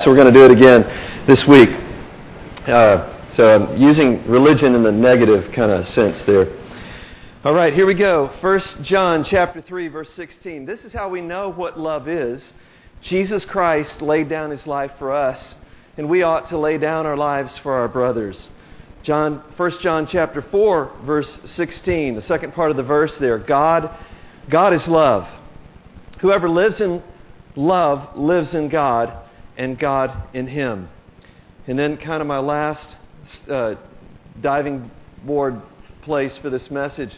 So we're going to do it again this week. Uh, so I'm using religion in the negative kind of sense there. All right, here we go. 1 John chapter 3 verse 16. This is how we know what love is. Jesus Christ laid down his life for us, and we ought to lay down our lives for our brothers. John 1 John chapter 4 verse 16. The second part of the verse there. God God is love. Whoever lives in love lives in God and God in Him. And then, kind of my last uh, diving board place for this message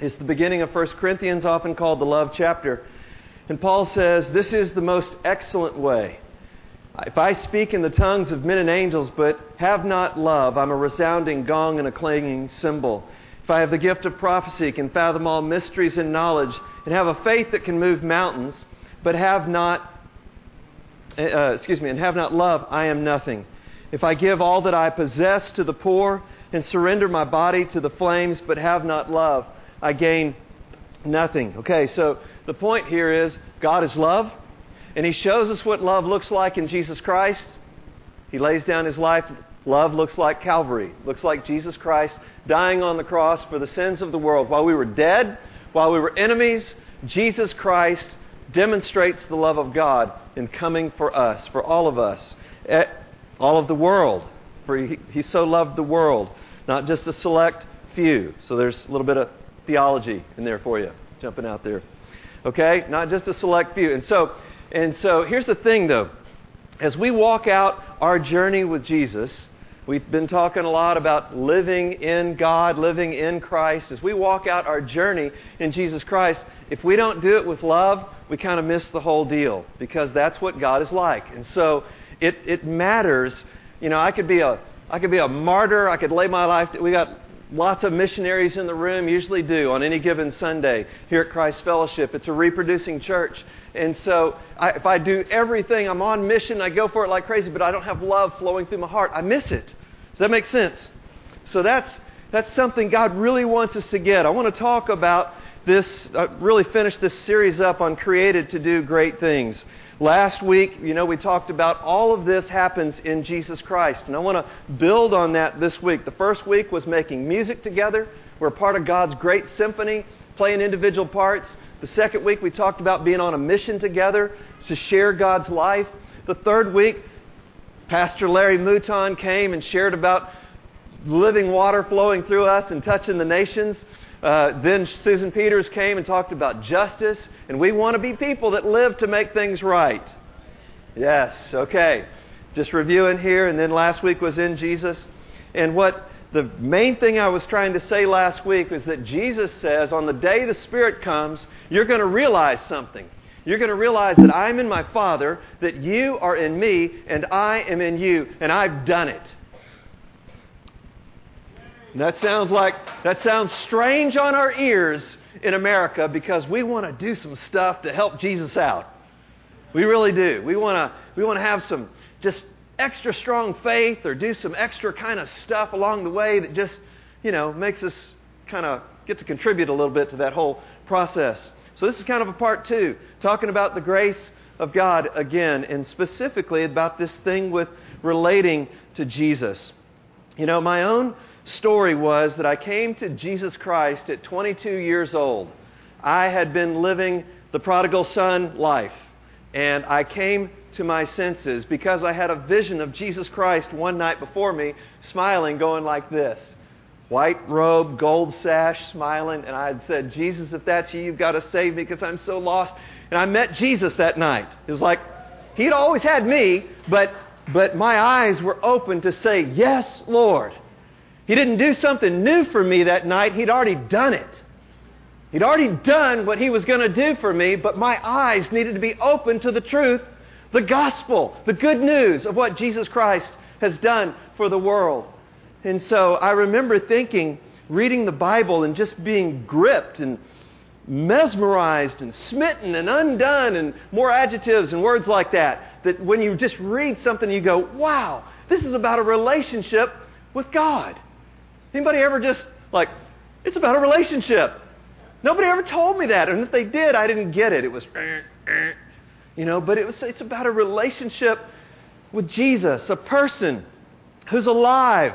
is the beginning of 1 Corinthians, often called the love chapter. And Paul says, This is the most excellent way. If I speak in the tongues of men and angels, but have not love, I'm a resounding gong and a clanging cymbal. If I have the gift of prophecy, can fathom all mysteries and knowledge, and have a faith that can move mountains, but have not uh, uh, excuse me, and have not love, I am nothing. If I give all that I possess to the poor and surrender my body to the flames, but have not love, I gain nothing. Okay, so the point here is God is love, and He shows us what love looks like in Jesus Christ. He lays down His life. Love looks like Calvary, looks like Jesus Christ dying on the cross for the sins of the world. While we were dead, while we were enemies, Jesus Christ demonstrates the love of God in coming for us, for all of us, all of the world. For he, he so loved the world, not just a select few. So there's a little bit of theology in there for you, jumping out there. Okay? Not just a select few. And so, and so here's the thing though. As we walk out our journey with Jesus, We've been talking a lot about living in God, living in Christ. As we walk out our journey in Jesus Christ, if we don't do it with love, we kind of miss the whole deal because that's what God is like. And so it, it matters. You know, I could be a I could be a martyr. I could lay my life. We got lots of missionaries in the room, usually do on any given Sunday here at Christ Fellowship. It's a reproducing church. And so I, if I do everything, I'm on mission, I go for it like crazy, but I don't have love flowing through my heart, I miss it. Does that make sense? So that's, that's something God really wants us to get. I want to talk about this, uh, really finish this series up on created to do great things. Last week, you know, we talked about all of this happens in Jesus Christ. And I want to build on that this week. The first week was making music together. We're part of God's great symphony, playing individual parts. The second week, we talked about being on a mission together to share God's life. The third week, Pastor Larry Mouton came and shared about living water flowing through us and touching the nations. Uh, then Susan Peters came and talked about justice, and we want to be people that live to make things right. Yes, okay. Just reviewing here, and then last week was in Jesus. And what the main thing I was trying to say last week was that Jesus says on the day the Spirit comes, you're going to realize something. You're going to realize that I'm in my Father, that you are in me, and I am in you, and I've done it. And that sounds like that sounds strange on our ears in America because we want to do some stuff to help Jesus out. We really do. We want to we want to have some just extra strong faith or do some extra kind of stuff along the way that just, you know, makes us kind of get to contribute a little bit to that whole process. So this is kind of a part two, talking about the grace of God again, and specifically about this thing with relating to Jesus. You know, my own story was that I came to Jesus Christ at 22 years old. I had been living the prodigal son life, and I came to my senses because I had a vision of Jesus Christ one night before me, smiling, going like this white robe, gold sash, smiling. And I had said, Jesus, if that's you, you've got to save me because I'm so lost. And I met Jesus that night. It was like, he'd always had me, but, but my eyes were open to say, Yes, Lord. He didn't do something new for me that night, he'd already done it. He'd already done what he was going to do for me, but my eyes needed to be open to the truth the gospel, the good news of what Jesus Christ has done for the world. And so I remember thinking, reading the Bible and just being gripped and mesmerized and smitten and undone and more adjectives and words like that. That when you just read something, you go, wow, this is about a relationship with God. Anybody ever just like, it's about a relationship? Nobody ever told me that. And if they did, I didn't get it. It was, you know, but it was, it's about a relationship with Jesus, a person who's alive,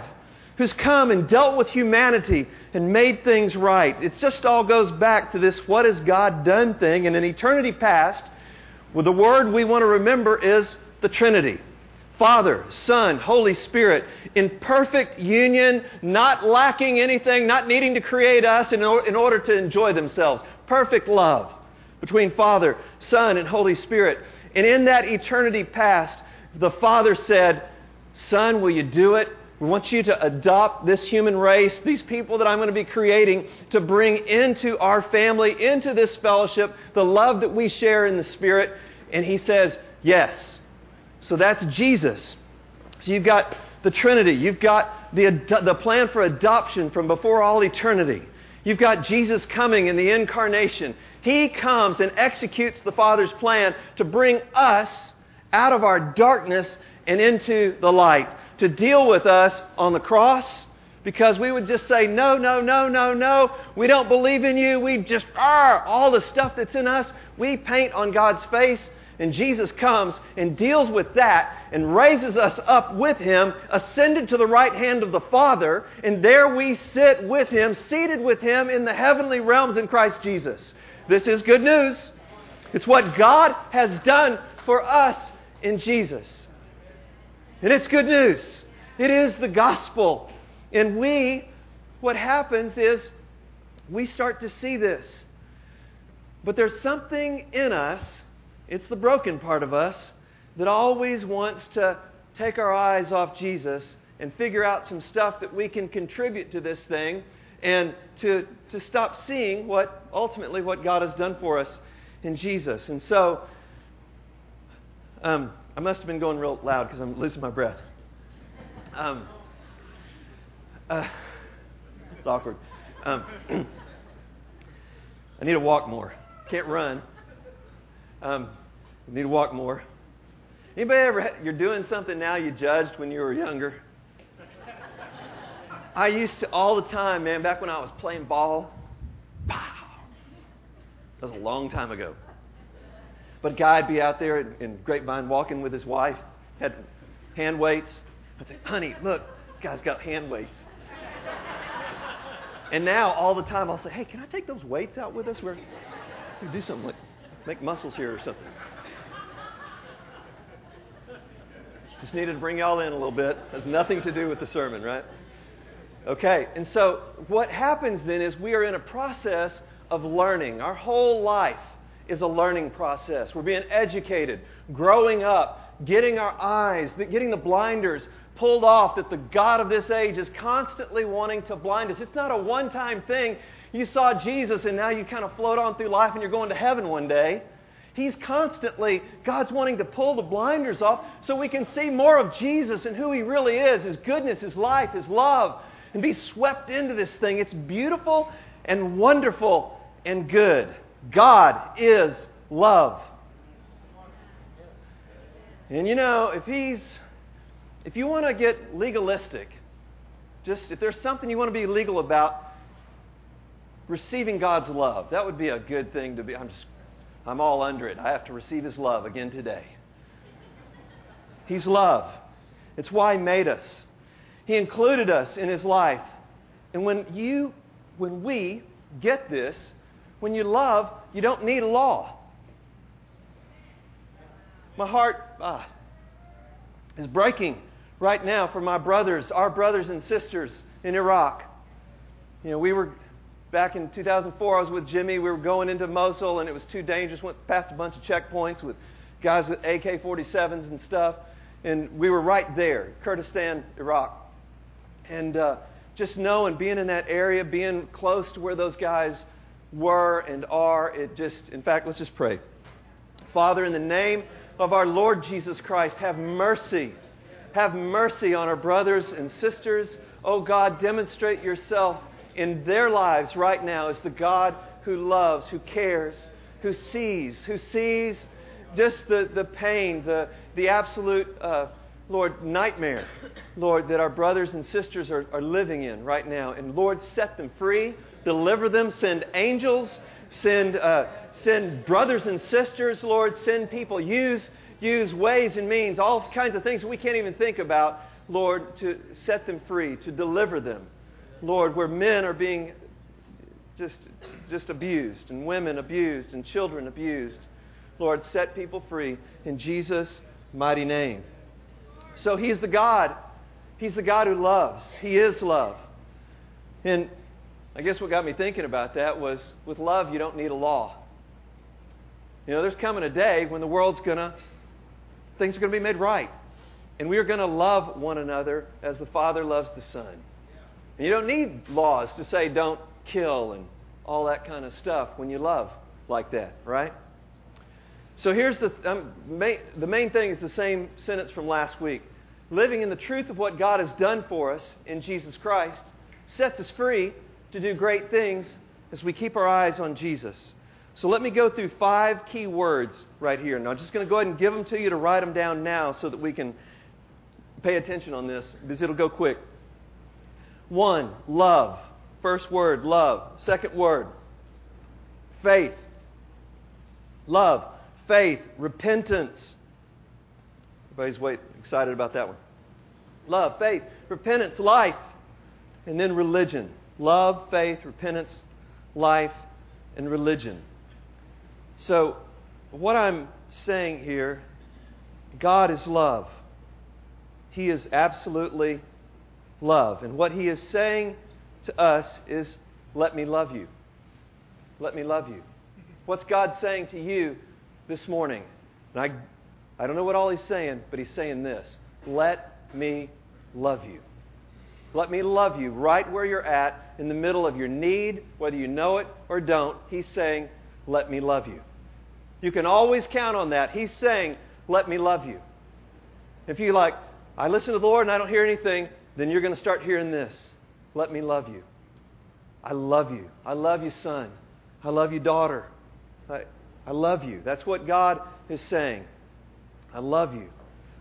who's come and dealt with humanity and made things right. It just all goes back to this what has God done thing. And in eternity past, well, the word we want to remember is the Trinity. Father, Son, Holy Spirit, in perfect union, not lacking anything, not needing to create us in, in order to enjoy themselves. Perfect love between Father, Son, and Holy Spirit. And in that eternity past, the Father said, Son, will you do it? We want you to adopt this human race, these people that I'm going to be creating, to bring into our family, into this fellowship, the love that we share in the Spirit. And he says, Yes. So that's Jesus. So you've got the Trinity. You've got the, the plan for adoption from before all eternity. You've got Jesus coming in the incarnation. He comes and executes the Father's plan to bring us out of our darkness and into the light, to deal with us on the cross because we would just say, no, no, no, no, no, we don't believe in you. We just, are all the stuff that's in us, we paint on God's face and Jesus comes and deals with that and raises us up with Him, ascended to the right hand of the Father, and there we sit with Him, seated with Him in the heavenly realms in Christ Jesus. This is good news. It's what God has done for us in Jesus. And it's good news. It is the gospel. And we, what happens is we start to see this. But there's something in us it's the broken part of us that always wants to take our eyes off Jesus and figure out some stuff that we can contribute to this thing and to, to stop seeing what ultimately what God has done for us in Jesus. And so um, I must have been going real loud because I'm losing my breath. Um, uh, it's awkward. Um, I need to walk more. Can't run. Um, need to walk more. Anybody ever, you're doing something now you judged when you were younger? I used to all the time, man, back when I was playing ball. Pow! That was a long time ago. But a guy'd be out there in Grapevine walking with his wife, had hand weights. I'd say, honey, look, guy's got hand weights. and now all the time I'll say, hey, can I take those weights out with us? We're, we do something like make muscles here or something. Just needed to bring y'all in a little bit. Has nothing to do with the sermon, right? Okay, and so what happens then is we are in a process of learning. Our whole life is a learning process. We're being educated, growing up, getting our eyes, getting the blinders pulled off that the God of this age is constantly wanting to blind us. It's not a one time thing. You saw Jesus and now you kind of float on through life and you're going to heaven one day. He's constantly, God's wanting to pull the blinders off so we can see more of Jesus and who He really is, His goodness, His life, His love, and be swept into this thing. It's beautiful and wonderful and good. God is love. And you know, if He's, if you want to get legalistic, just if there's something you want to be legal about, receiving God's love, that would be a good thing to be. I'm just I'm all under it. I have to receive His love again today. He's love. It's why He made us. He included us in His life. And when you, when we get this, when you love, you don't need a law. My heart ah, is breaking right now for my brothers, our brothers and sisters in Iraq. You know, we were back in 2004, I was with Jimmy. We were going into Mosul, and it was too dangerous. Went past a bunch of checkpoints with guys with AK 47s and stuff. And we were right there, Kurdistan, Iraq. And uh, just knowing, being in that area, being close to where those guys were and are, it just, in fact, let's just pray. Father, in the name of our Lord Jesus Christ, have mercy. Have mercy on our brothers and sisters. Oh God, demonstrate yourself in their lives right now is the God who loves, who cares, who sees, who sees just the, the pain, the, the absolute, uh, Lord, nightmare, Lord, that our brothers and sisters are, are living in right now. And Lord, set them free, deliver them, send angels, send, uh, send brothers and sisters, Lord, send people. Use, use ways and means, all kinds of things we can't even think about, Lord, to set them free, to deliver them. Lord, where men are being just, just abused, and women abused, and children abused. Lord, set people free in Jesus' mighty name. So He's the God. He's the God who loves. He is love. And I guess what got me thinking about that was with love, you don't need a law. You know, there's coming a day when the world's going to, things are going to be made right. And we are going to love one another as the Father loves the Son. And you don't need laws to say don't kill and all that kind of stuff when you love like that, right? So here's the, um, main, the main thing is the same sentence from last week. Living in the truth of what God has done for us in Jesus Christ sets us free to do great things as we keep our eyes on Jesus. So let me go through five key words right here. Now, I'm just going to go ahead and give them to you to write them down now so that we can pay attention on this because it'll go quick. One, love. First word, love. Second word, faith. Love, faith, repentance. Everybody's wait, excited about that one. Love, faith, repentance, life, and then religion. Love, faith, repentance, life, and religion. So, what I'm saying here, God is love. He is absolutely love. And what He is saying to us is, let me love you. Let me love you. What's God saying to you this morning? And I, I don't know what all He's saying, but He's saying this Let me love you. Let me love you right where you're at, in the middle of your need, whether you know it or don't. He's saying, Let me love you. You can always count on that. He's saying, Let me love you. If you like, I listen to the Lord and I don't hear anything, then you're going to start hearing this. Let me love you. I love you. I love you, son. I love you, daughter. I, I love you. That's what God is saying. I love you.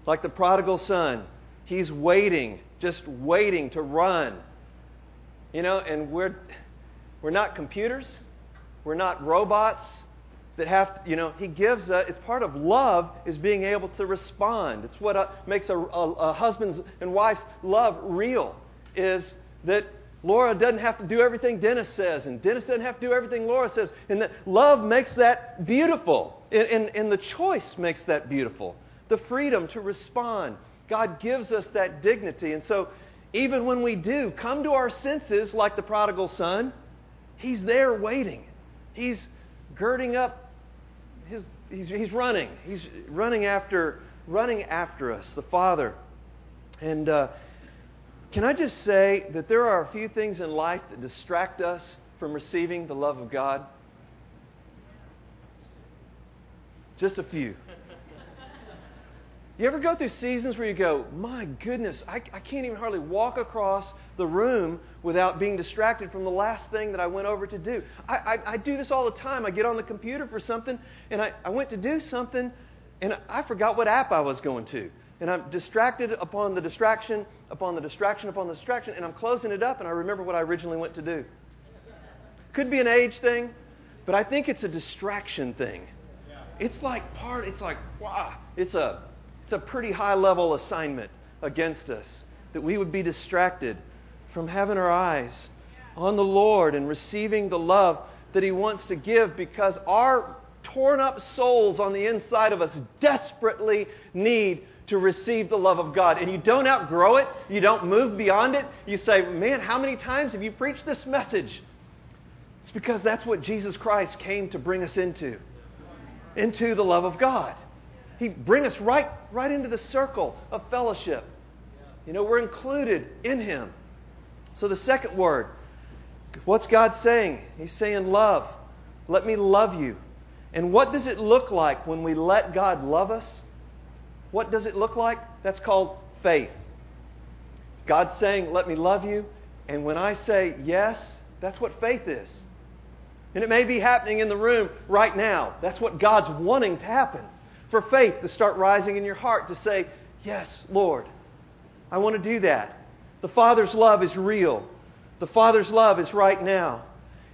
Like the prodigal son, he's waiting, just waiting to run. You know, and we're, we're not computers, we're not robots that have to, you know, he gives, a, it's part of love is being able to respond. It's what a, uh, makes a, a, a husband's and wife's love real, is that Laura doesn't have to do everything Dennis says, and Dennis doesn't have to do everything Laura says. And that love makes that beautiful, and, and, and the choice makes that beautiful. The freedom to respond. God gives us that dignity. And so, even when we do come to our senses like the prodigal son, he's there waiting. He's girding up his, he's, he's running. He's running after, running after us, the Father. And uh, can I just say that there are a few things in life that distract us from receiving the love of God? Just a few. You ever go through seasons where you go, my goodness, I, I, can't even hardly walk across the room without being distracted from the last thing that I went over to do? I, I, I do this all the time. I get on the computer for something, and I, I went to do something, and I forgot what app I was going to. And I'm distracted upon the distraction, upon the distraction, upon the distraction, and I'm closing it up, and I remember what I originally went to do. Could be an age thing, but I think it's a distraction thing. It's like part, it's like, wow, it's a it's a pretty high level assignment against us that we would be distracted from having our eyes on the Lord and receiving the love that He wants to give because our torn up souls on the inside of us desperately need to receive the love of God. And you don't outgrow it, you don't move beyond it. You say, Man, how many times have you preached this message? It's because that's what Jesus Christ came to bring us into into the love of God. He bring us right, right into the circle of fellowship. You know, we're included in Him. So the second word, what's God saying? He's saying love. Let me love you. And what does it look like when we let God love us? What does it look like? That's called faith. God's saying, Let me love you. And when I say yes, that's what faith is. And it may be happening in the room right now. That's what God's wanting to happen for faith to start rising in your heart to say, Yes, Lord, I want to do that. The Father's love is real. The Father's love is right now.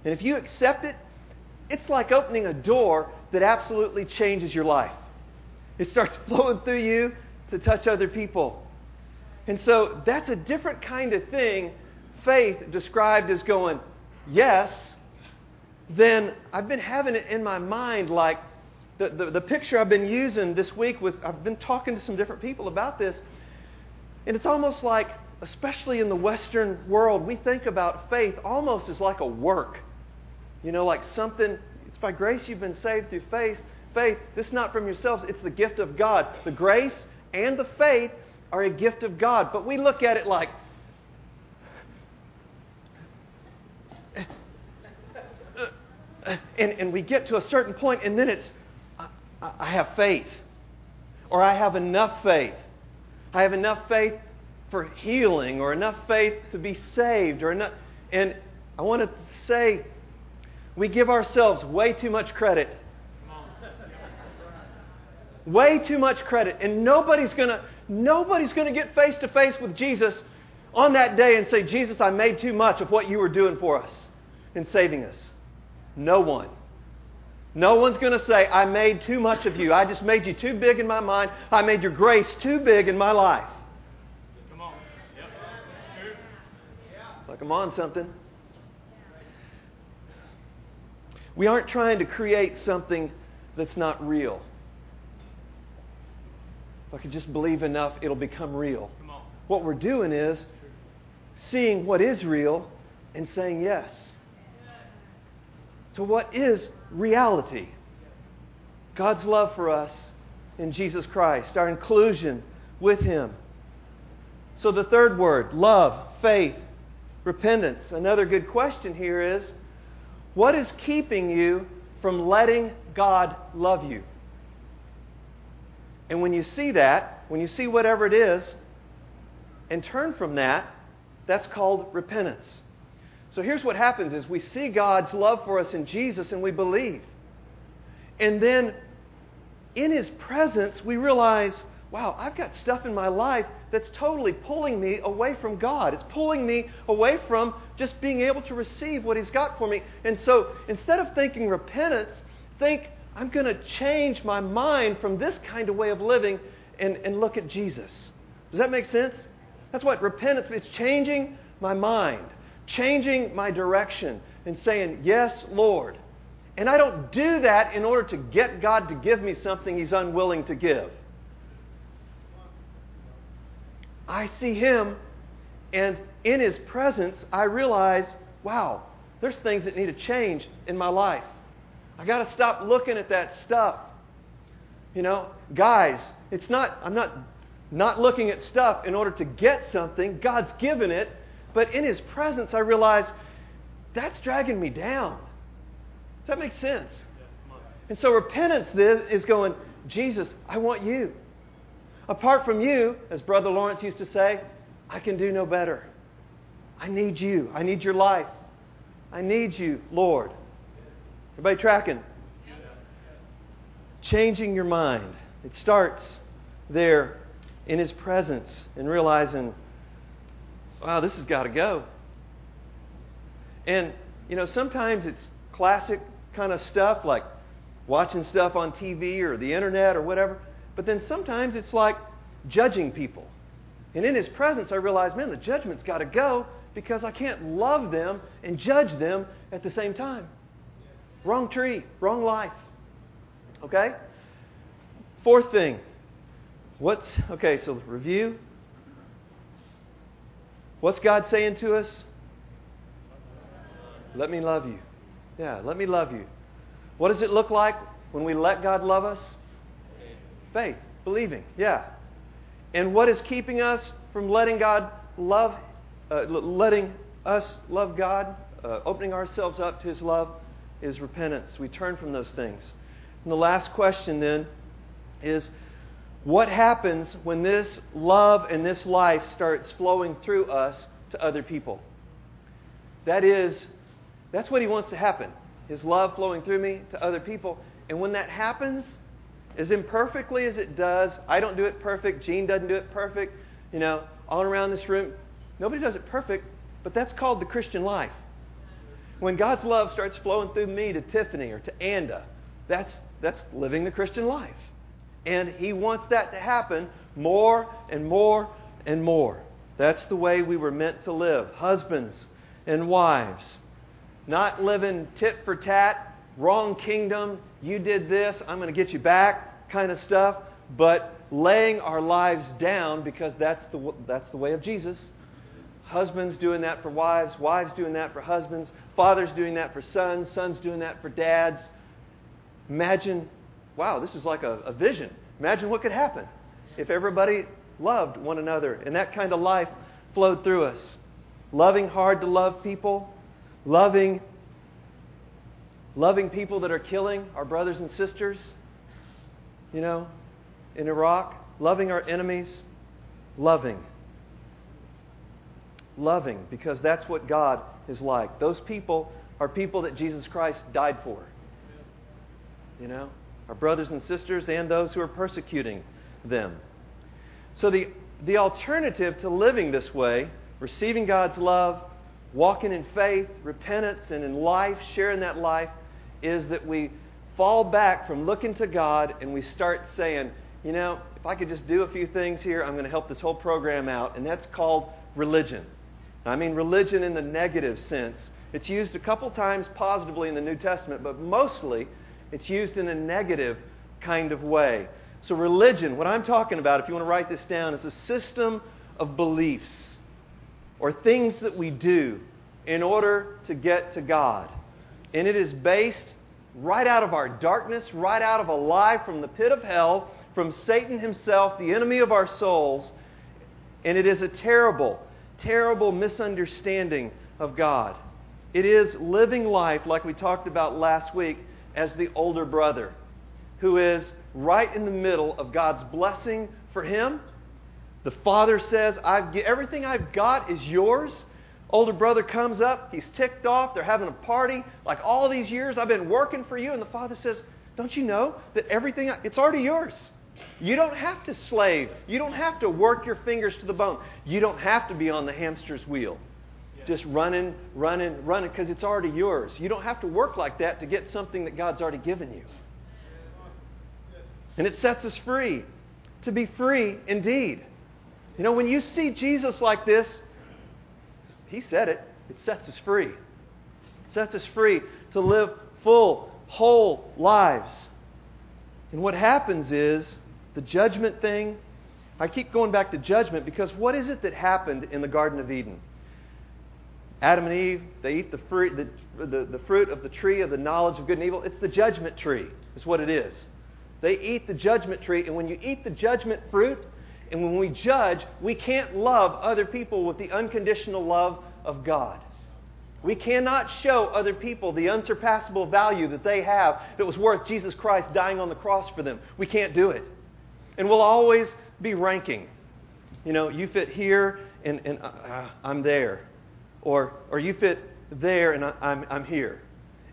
And if you accept it, it's like opening a door that absolutely changes your life. It starts flowing through you to touch other people. And so that's a different kind of thing, faith described as going, yes, then I've been having it in my mind like the, the, the, picture I've been using this week was I've been talking to some different people about this, and it's almost like, especially in the Western world, we think about faith almost as like a work. You know, like something, it's by grace you've been saved through faith. Faith, this is not from yourselves, it's the gift of God. The grace and the faith are a gift of God. But we look at it like, and, and we get to a certain point, and then it's, I, have faith. Or I have enough faith. I have enough faith for healing, or enough faith to be saved, or enough. And I want to say, we give ourselves way too much credit. Way too much credit. And nobody's going to nobody's going to get face to face with Jesus on that day and say, Jesus, I made too much of what you were doing for us in saving us. No one. No one's going to say, I made too much of you. I just made you too big in my mind. I made your grace too big in my life. Come on. Yep. Like I'm on something. We aren't trying to create something that's not real. If I could just believe enough, it'll become real. What we're doing is seeing what is real and saying yes to what is reality. God's love for us in Jesus Christ, our inclusion with Him. So, the third word love, faith, repentance. Another good question here is what is keeping you from letting God love you? And when you see that, when you see whatever it is, and turn from that, that's called repentance. So here's what happens is we see God's love for us in Jesus and we believe. And then in his presence we realize, wow, I've got stuff in my life that's totally pulling me away from God. It's pulling me away from just being able to receive what he's got for me. And so instead of thinking repentance, think I'm going to change my mind from this kind of way of living and, and look at Jesus. Does that make sense? That's what repentance It's changing my mind changing my direction and saying, Yes, Lord. And I don't do that in order to get God to give me something He's unwilling to give. I see Him, and in His presence, I realize, wow, there's things that need to change in my life. I got to stop looking at that stuff. You know, guys, it's not, I'm not not looking at stuff in order to get something. God's given it. But in His presence, I realize that's dragging me down. Does that make sense? And so repentance then is going, Jesus, I want you. Apart from you, as Brother Lawrence used to say, I can do no better. I need you. I need your life. I need you, Lord. Everybody tracking? Changing your mind. It starts there in His presence and realizing wow, this has got to go. And, you know, sometimes it's classic kind of stuff like watching stuff on TV or the internet or whatever. But then sometimes it's like judging people. And in his presence, I realize, man, the judgment's got to go because I can't love them and judge them at the same time. Wrong tree, wrong life. Okay? Fourth thing. What's, okay, so review, What's God saying to us? Let me love you. Yeah, let me love you. What does it look like when we let God love us? Faith, believing. Yeah. And what is keeping us from letting God love, uh, letting us love God, uh, opening ourselves up to His love, is repentance. We turn from those things. And the last question then is what happens when this love and this life starts flowing through us to other people? That is, that's what he wants to happen. His love flowing through me to other people. And when that happens, as imperfectly as it does, I don't do it perfect, Gene doesn't do it perfect, you know, all around this room, nobody does it perfect, but that's called the Christian life. When God's love starts flowing through me to Tiffany or to Anda, that's, that's living the Christian life. And He wants that to happen more and more and more. That's the way we were meant to live. Husbands and wives. Not living tit for tat, wrong kingdom, you did this, I'm going to get you back kind of stuff, but laying our lives down because that's the, that's the way of Jesus. Husbands doing that for wives, wives doing that for husbands, fathers doing that for sons, sons doing that for dads. Imagine, wow, this is like a, a vision. Imagine what could happen if everybody loved one another and that kind of life flowed through us. Loving hard to love people, loving loving people that are killing our brothers and sisters, you know, in Iraq, loving our enemies, loving. Loving, because that's what God is like. Those people are people that Jesus Christ died for. You know, our brothers and sisters and those who are persecuting them. So, the, the alternative to living this way, receiving God's love, walking in faith, repentance, and in life, sharing that life, is that we fall back from looking to God and we start saying, you know, if I could just do a few things here, I'm going to help this whole program out. And that's called religion. I mean, religion in the negative sense. It's used a couple times positively in the New Testament, but mostly it's used in a negative kind of way. So, religion, what I'm talking about, if you want to write this down, is a system of beliefs or things that we do in order to get to God. And it is based right out of our darkness, right out of a lie from the pit of hell, from Satan himself, the enemy of our souls. And it is a terrible, terrible misunderstanding of God. It is living life, like we talked about last week, as the older brother, who is right in the middle of God's blessing for him. The father says, I've, Everything I've got is yours. Older brother comes up, he's ticked off, they're having a party. Like all these years, I've been working for you. And the father says, Don't you know that everything, it's already yours? You don't have to slave. You don't have to work your fingers to the bone. You don't have to be on the hamster's wheel. Just running, running, running, because it's already yours. You don't have to work like that to get something that God's already given you. And it sets us free to be free indeed. You know, when you see Jesus like this, he said it. It sets us free. It sets us free to live full, whole lives. And what happens is the judgment thing. I keep going back to judgment because what is it that happened in the Garden of Eden? Adam and Eve, they eat the fruit, the, the, the fruit of the tree of the knowledge of good and evil. It's the judgment tree, is what it is. They eat the judgment tree, and when you eat the judgment fruit, and when we judge, we can't love other people with the unconditional love of God. We cannot show other people the unsurpassable value that they have that was worth Jesus Christ dying on the cross for them. We can't do it. And we'll always be ranking. You know, you fit here and, and uh, I'm there. Or, or you fit there and I, I'm, I'm here.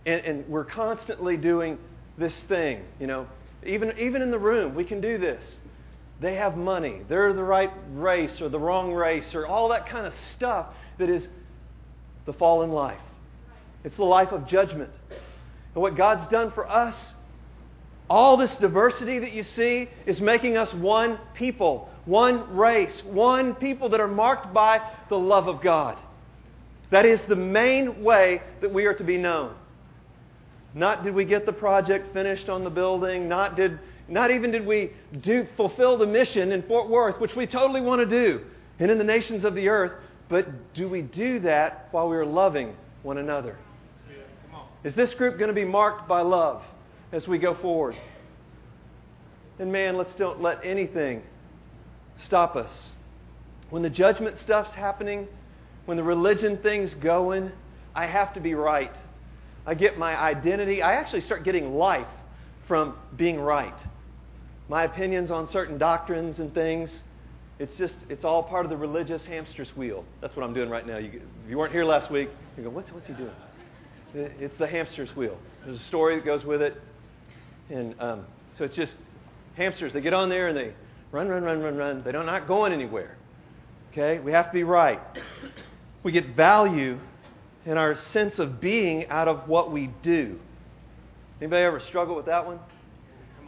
And, and we're constantly doing this thing. You know, even, even in the room, we can do this. They have money. They're the right race or the wrong race or all that kind of stuff that is the fallen life. It's the life of judgment. And what God's done for us, all this diversity that you see, is making us one people, one race, one people that are marked by the love of God. That is the main way that we are to be known. Not did we get the project finished on the building, not did not even did we do, fulfill the mission in Fort Worth, which we totally want to do, and in the nations of the earth, but do we do that while we are loving one another? Is this group going to be marked by love as we go forward? And man, let's don't let anything stop us. When the judgment stuff's happening, when the religion thing's going, I have to be right. I get my identity. I actually start getting life from being right my opinions on certain doctrines and things. It's just, it's all part of the religious hamster's wheel. That's what I'm doing right now. You, if you weren't here last week, you go, what's, what's he doing? It's the hamster's wheel. There's a story that goes with it. And um, so it's just hamsters. They get on there and they run, run, run, run, run. They're not going anywhere. Okay? We have to be right. We get value in our sense of being out of what we do. Anybody ever struggle with that one?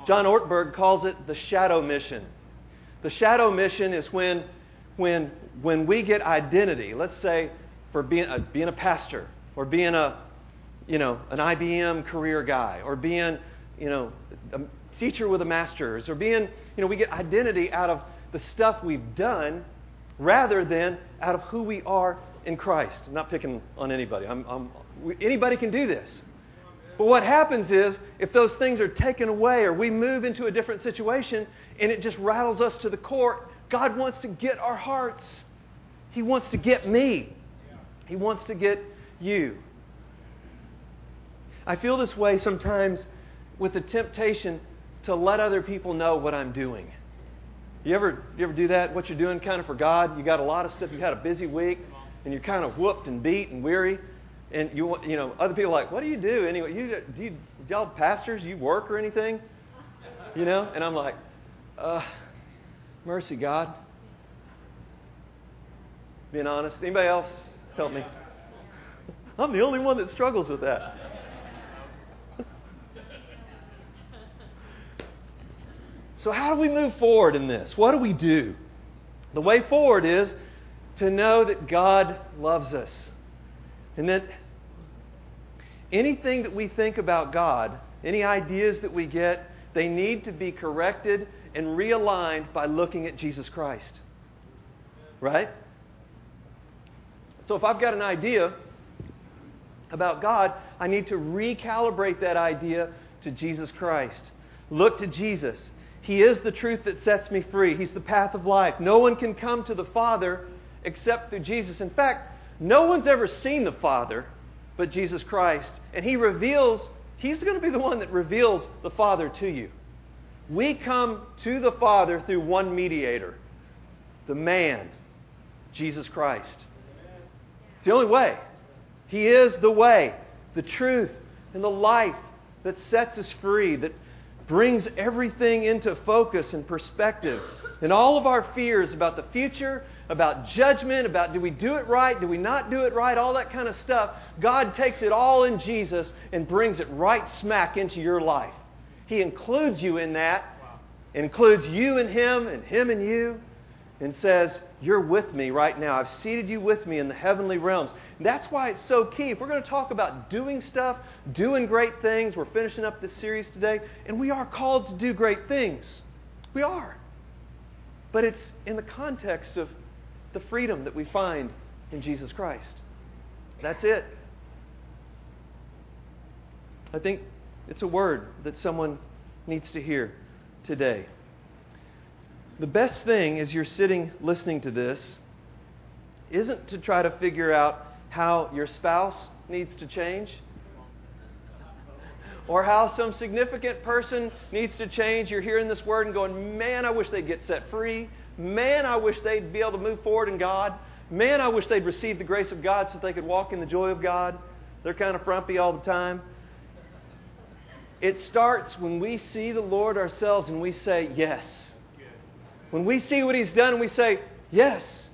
John Ortberg calls it the shadow mission. The shadow mission is when, when, when we get identity, let's say for being a, being a pastor or being a, you know, an IBM career guy or being, you know, a teacher with a master's or being, you know, we get identity out of the stuff we've done rather than out of who we are in Christ. I'm not picking on anybody. I'm, I'm, anybody can do this. But what happens is, if those things are taken away or we move into a different situation and it just rattles us to the core, God wants to get our hearts. He wants to get me. He wants to get you. I feel this way sometimes with the temptation to let other people know what I'm doing. You ever, you ever do that? What you're doing kind of for God? You got a lot of stuff. You had a busy week, and you're kind of whooped and beat and weary and you you know other people are like, what do you do anyway? You do you, y'all pastors? You work or anything? You know? And I'm like, uh, mercy, God. Being honest. Anybody else help me? I'm the only one that struggles with that. so how do we move forward in this? What do we do? The way forward is to know that God loves us. And that anything that we think about God, any ideas that we get, they need to be corrected and realigned by looking at Jesus Christ. Right? So if I've got an idea about God, I need to recalibrate that idea to Jesus Christ. Look to Jesus. He is the truth that sets me free. He's the path of life. No one can come to the Father except through Jesus. In fact, no one's ever seen the Father but Jesus Christ. And He reveals, He's going to be the one that reveals the Father to you. We come to the Father through one mediator, the man, Jesus Christ. It's the only way. He is the way, the truth, and the life that sets us free, that brings everything into focus and perspective. And all of our fears about the future about judgment, about do we do it right, do we not do it right, all that kind of stuff. God takes it all in Jesus and brings it right smack into your life. He includes you in that, includes you and Him and Him and you, and says, You're with me right now. I've seated you with me in the heavenly realms. That's why it's so key. If we're going to talk about doing stuff, doing great things, we're finishing up this series today, and we are called to do great things. We are. But it's in the context of the freedom that we find in Jesus Christ. That's it. I think it's a word that someone needs to hear today. The best thing as you're sitting listening to this isn't to try to figure out how your spouse needs to change or how some significant person needs to change. You're hearing this word and going, man, I wish they'd get set free. Man, I wish they'd be able to move forward in God. Man, I wish they'd receive the grace of God so they could walk in the joy of God. They're kind of frumpy all the time. It starts when we see the Lord ourselves and we say, Yes. When we see what He's done and we say, Yes.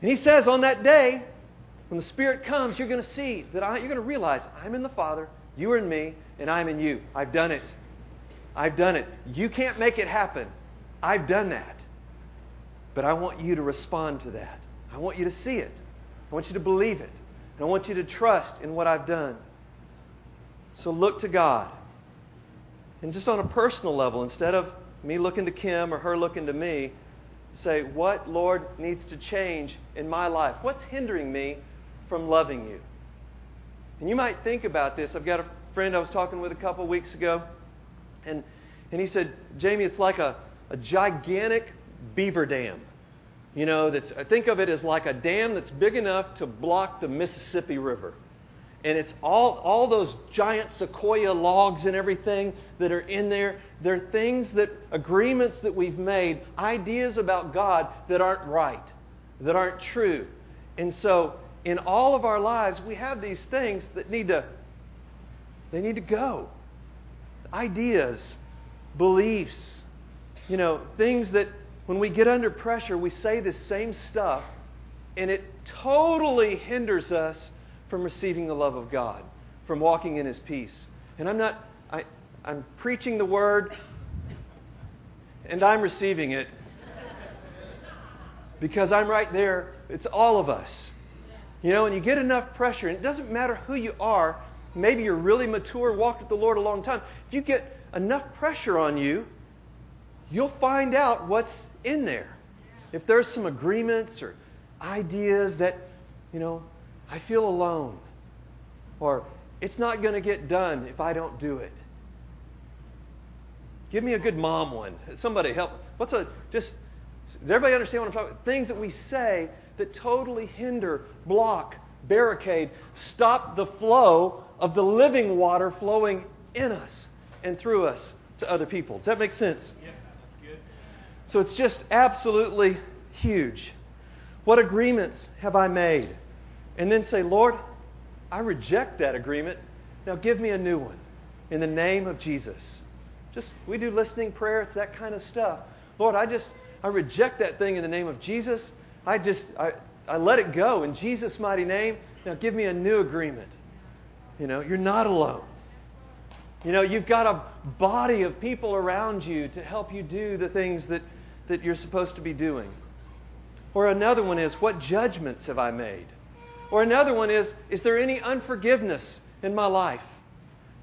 And He says on that day, when the Spirit comes, you're going to see that I, you're going to realize I'm in the Father, you are in me, and I'm in you. I've done it. I've done it. You can't make it happen. I've done that. But I want you to respond to that. I want you to see it. I want you to believe it. And I want you to trust in what I've done. So look to God. And just on a personal level, instead of me looking to Kim or her looking to me, say, What, Lord, needs to change in my life? What's hindering me from loving you? And you might think about this. I've got a friend I was talking with a couple of weeks ago, and, and he said, Jamie, it's like a, a gigantic beaver dam. You know, that's, think of it as like a dam that's big enough to block the Mississippi River. And it's all, all those giant sequoia logs and everything that are in there. They're things that, agreements that we've made, ideas about God that aren't right, that aren't true. And so, in all of our lives, we have these things that need to, they need to go. Ideas, beliefs, you know, things that when we get under pressure, we say the same stuff, and it totally hinders us from receiving the love of God, from walking in His peace. And I'm not, I, I'm preaching the word, and I'm receiving it because I'm right there. It's all of us. You know, and you get enough pressure, and it doesn't matter who you are. Maybe you're really mature, walked with the Lord a long time. If you get enough pressure on you, you'll find out what's in there. If there's some agreements or ideas that, you know, I feel alone, or it's not going to get done if I don't do it. Give me a good mom one. Somebody help. What's a just does everybody understand what I'm talking about? Things that we say that totally hinder, block, barricade, stop the flow of the living water flowing in us and through us to other people. Does that make sense? So it's just absolutely huge. What agreements have I made? And then say, Lord, I reject that agreement. Now give me a new one in the name of Jesus. Just we do listening prayer, it's that kind of stuff. Lord, I just I reject that thing in the name of Jesus. I just, I, I let it go in Jesus' mighty name. Now give me a new agreement. You know, you're not alone. You know, you've got a body of people around you to help you do the things that, that you're supposed to be doing. Or another one is, what judgments have I made? Or another one is, is there any unforgiveness in my life?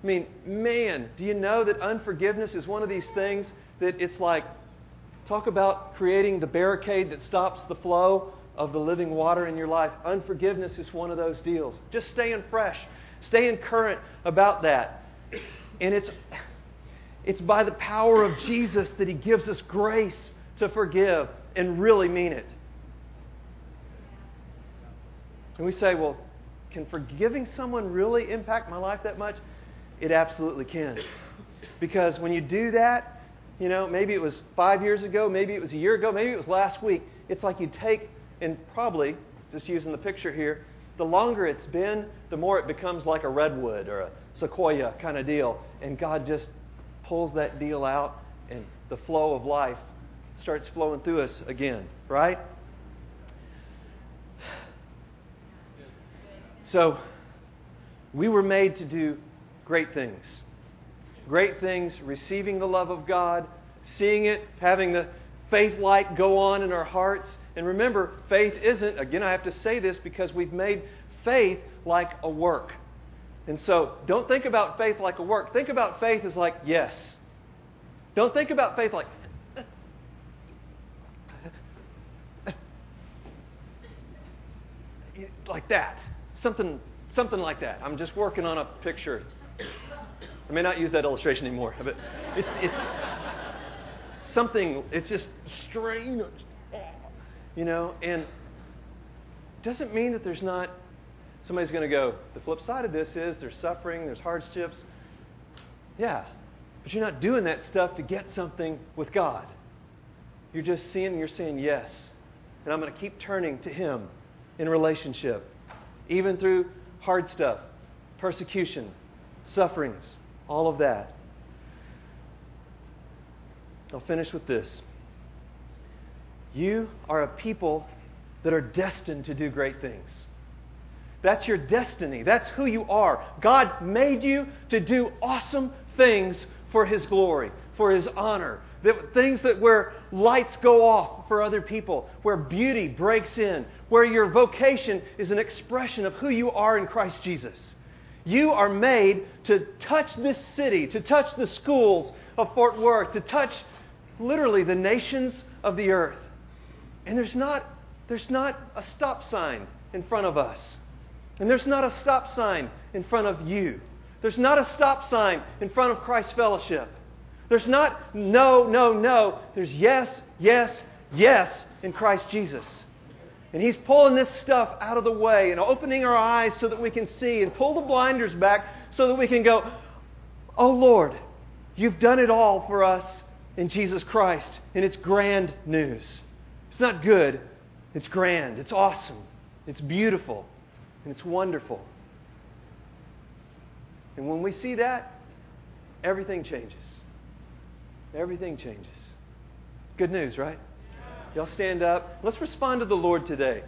I mean, man, do you know that unforgiveness is one of these things that it's like Talk about creating the barricade that stops the flow of the living water in your life. Unforgiveness is one of those deals. Just staying fresh, staying current about that. And it's, it's by the power of Jesus that He gives us grace to forgive and really mean it. And we say, well, can forgiving someone really impact my life that much? It absolutely can. Because when you do that, you know, maybe it was five years ago, maybe it was a year ago, maybe it was last week. It's like you take, and probably, just using the picture here, the longer it's been, the more it becomes like a redwood or a sequoia kind of deal. And God just pulls that deal out, and the flow of life starts flowing through us again, right? So, we were made to do great things great things, receiving the love of God, seeing it, having the faith light go on in our hearts. And remember, faith isn't, again, I have to say this because we've made faith like a work. And so don't think about faith like a work. Think about faith as like, yes. Don't think about faith like, like that. Something, something like that. I'm just working on a picture I may not use that illustration anymore, but it's, it's something, it's just strange, you know, and it doesn't mean that there's not, somebody's going to go, the flip side of this is there's suffering, there's hardships. Yeah, but you're not doing that stuff to get something with God. You're just seeing you're saying yes. And I'm going to keep turning to Him in relationship, even through hard stuff, persecution, sufferings, all of that. I'll finish with this. You are a people that are destined to do great things. That's your destiny. That's who you are. God made you to do awesome things for His glory, for His honor. That, things that where lights go off for other people, where beauty breaks in, where your vocation is an expression of who you are in Christ Jesus. You are made to touch this city, to touch the schools of Fort Worth, to touch literally the nations of the earth. And there's not, there's not a stop sign in front of us. And there's not a stop sign in front of you. There's not a stop sign in front of Christ Fellowship. There's not no, no, no. There's yes, yes, yes in Christ Jesus. And He's pulling this stuff out of the way and opening our eyes so that we can see and pull the blinders back so that we can go, Oh Lord, you've done it all for us in Jesus Christ. And it's grand news. It's not good, it's grand, it's awesome, it's beautiful, and it's wonderful. And when we see that, everything changes. Everything changes. Good news, right? Y'all stand up. Let's respond to the Lord today.